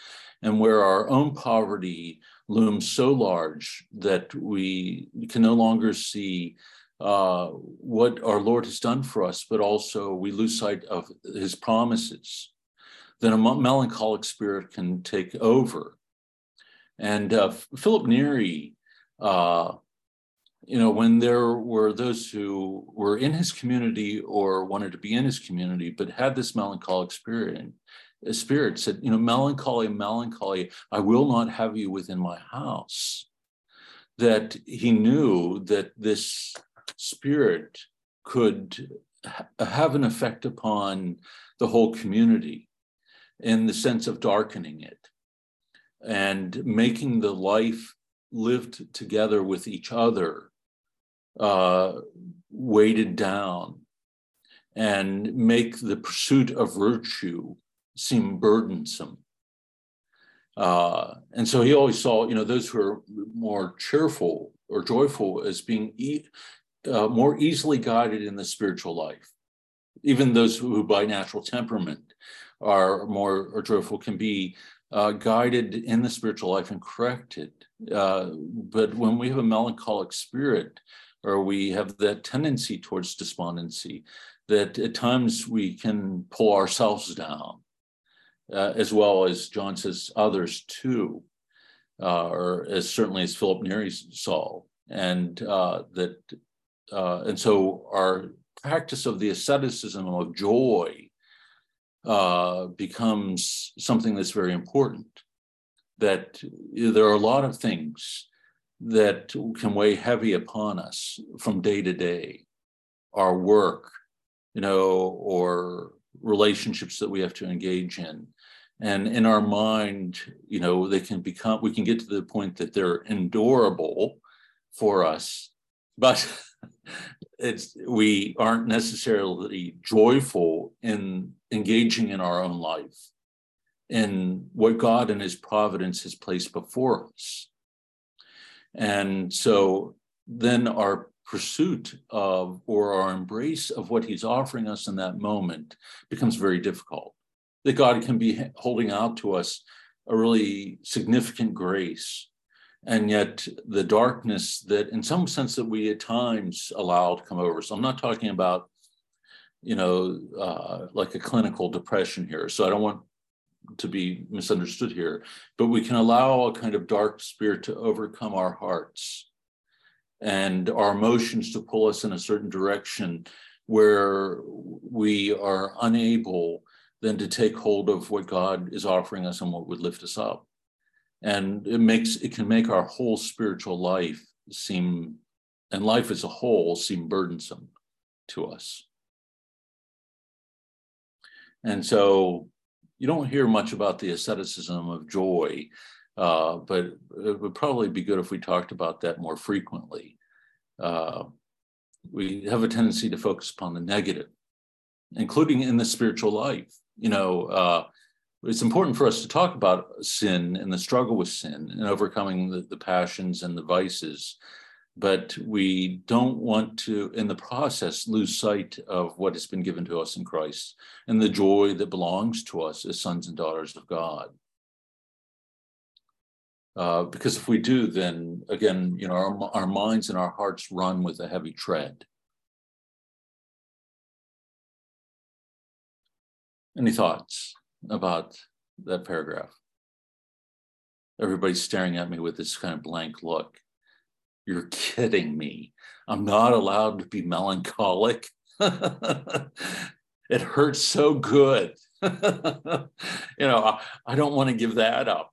and where our own poverty looms so large that we can no longer see uh, what our Lord has done for us, but also we lose sight of his promises, then a melancholic spirit can take over. And uh, Philip Neri, uh, you know, when there were those who were in his community or wanted to be in his community, but had this melancholic spirit, spirit said, you know, melancholy, melancholy, I will not have you within my house. That he knew that this spirit could ha- have an effect upon the whole community. in the sense of darkening it and making the life lived together with each other uh, weighted down and make the pursuit of virtue seem burdensome. Uh, and so he always saw, you know, those who are more cheerful or joyful as being e- uh, more easily guided in the spiritual life. Even those who, by natural temperament, are more or joyful can be uh, guided in the spiritual life and corrected. Uh, but when we have a melancholic spirit, or we have that tendency towards despondency, that at times we can pull ourselves down, uh, as well as John says others too, uh, or as certainly as Philip Neri saw, and uh, that, uh, and so our practice of the asceticism of joy uh, becomes something that's very important. That there are a lot of things that can weigh heavy upon us from day to day, our work, you know, or relationships that we have to engage in. And in our mind, you know, they can become, we can get to the point that they're endurable for us, but it's we aren't necessarily joyful in engaging in our own life in what God and his providence has placed before us. And so then our pursuit of or our embrace of what he's offering us in that moment becomes very difficult. That God can be holding out to us a really significant grace. And yet the darkness that in some sense that we at times allow to come over. So i'm not talking about you know uh, like a clinical depression here. So i don't want to be misunderstood here but we can allow a kind of dark spirit to overcome our hearts and our emotions to pull us in a certain direction where we are unable then to take hold of what god is offering us and what would lift us up. And it makes it can make our whole spiritual life seem and life as a whole seem burdensome to us. And so you don't hear much about the asceticism of joy uh, but it would probably be good if we talked about that more frequently. Uh, we have a tendency to focus upon the negative including in the spiritual life you know uh, it's important for us to talk about sin and the struggle with sin and overcoming the, the passions and the vices. But we don't want to in the process lose sight of what has been given to us in christ and the joy that belongs to us as sons and daughters of god. Uh, because if we do then again you know our, our minds and our hearts run with a heavy tread any thoughts about that paragraph. Everybody's staring at me with this kind of blank look. You're kidding me. I'm not allowed to be melancholic. it hurts so good. you know, I, I don't want to give that up.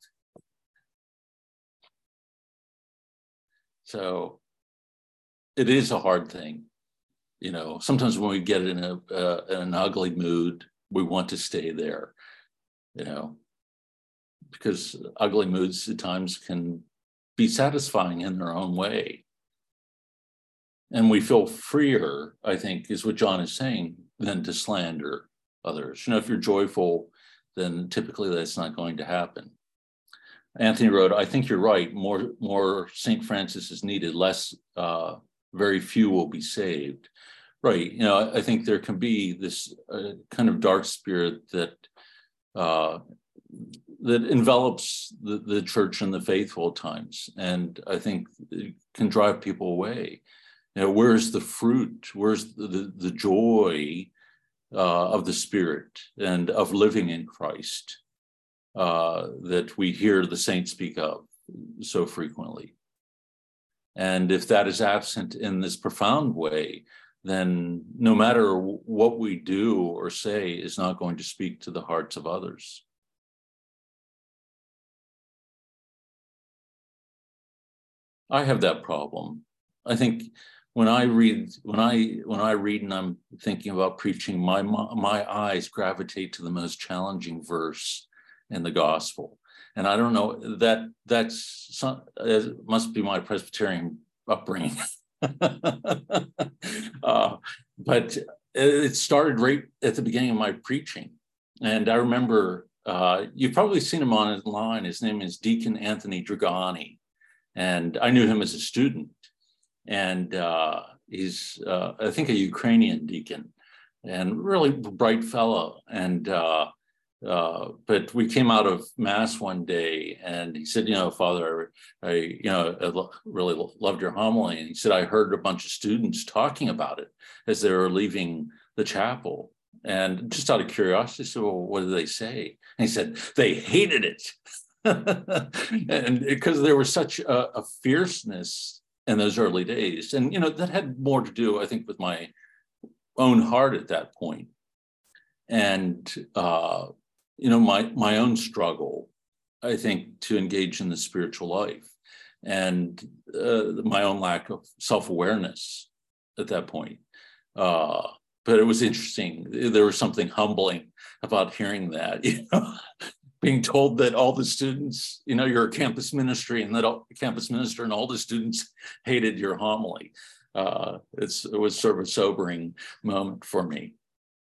So it is a hard thing. You know, sometimes when we get in a uh, in an ugly mood, we want to stay there you know, because ugly moods at times can be satisfying in their own way. And we feel freer, I think, is what John is saying, than to slander others. You know, if you're joyful, then typically that's not going to happen. Anthony wrote, I think you're right. More, more St. Francis is needed, less, uh, very few will be saved. Right. You know, I think there can be this uh, kind of dark spirit that uh, that envelops the, the church and the faithful at times. And I think it can drive people away. You know, where's the fruit? Where's the, the, the joy uh, of the Spirit and of living in Christ uh, that we hear the saints speak of so frequently? And if that is absent in this profound way, then no matter what we do or say is not going to speak to the hearts of others. I have that problem. I think when I read when I when I read and I'm thinking about preaching, my my eyes gravitate to the most challenging verse in the gospel, and I don't know that that's some, must be my Presbyterian upbringing, uh, but it started right at the beginning of my preaching, and I remember uh, you've probably seen him online. His name is Deacon Anthony Dragani, and I knew him as a student and uh, he's uh, I think a Ukrainian deacon, and really bright fellow. And uh, but we came out of mass one day, and he said, "You know, Father, I, you know I really loved your homily." And he said, "I heard a bunch of students talking about it as they were leaving the chapel." And just out of curiosity, I said, well, what did they say? And he said, they hated it. and because there was such a, a fierceness in those early days. And, you know, that had more to do, I think, with my own heart at that point. And, uh, you know, my, my own struggle, I think, to engage in the spiritual life and uh, my own lack of self awareness at that point. Uh, but it was interesting. There was something humbling about hearing that, you know, being told that all the students, you know, you're a campus ministry and that all, campus minister and all the students hated your homily. Uh, it's, it was sort of a sobering moment for me,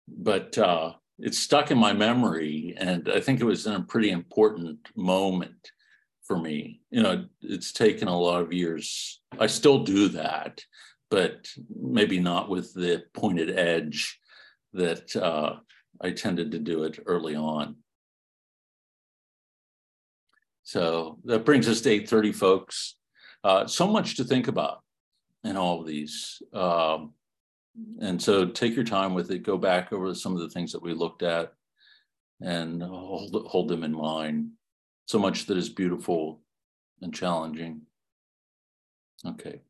but uh, it stuck in my memory. And I think it was in a pretty important moment for me. You know, it's taken a lot of years. I still do that, but maybe not with the pointed edge that uh, I tended to do it early on. So that brings us to 830, folks. Uh, so much to think about in all of these. Um, and so take your time with it, go back over some of the things that we looked at and hold, hold them in mind. So much that is beautiful and challenging. Okay.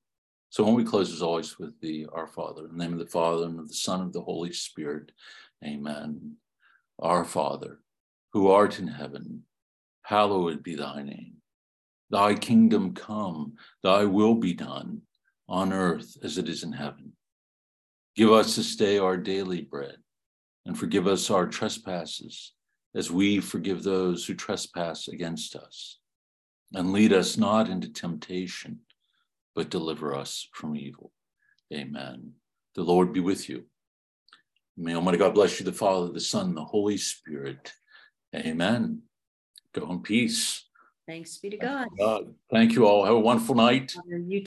So when we close, as always, with the Our Father, in the name of the Father and of the Son and of the Holy Spirit, amen. Our Father, who art in heaven, hallowed be thy name. Thy kingdom come, thy will be done on earth as it is in heaven. Give us this day our daily bread, and forgive us our trespasses, as we forgive those who trespass against us. And lead us not into temptation, but deliver us from evil. Amen. The Lord be with you. May Almighty God bless you, the Father, the Son, the Holy Spirit. Amen. Go in peace. Thanks be to God. God. Thank you all. Have a wonderful night. Um, you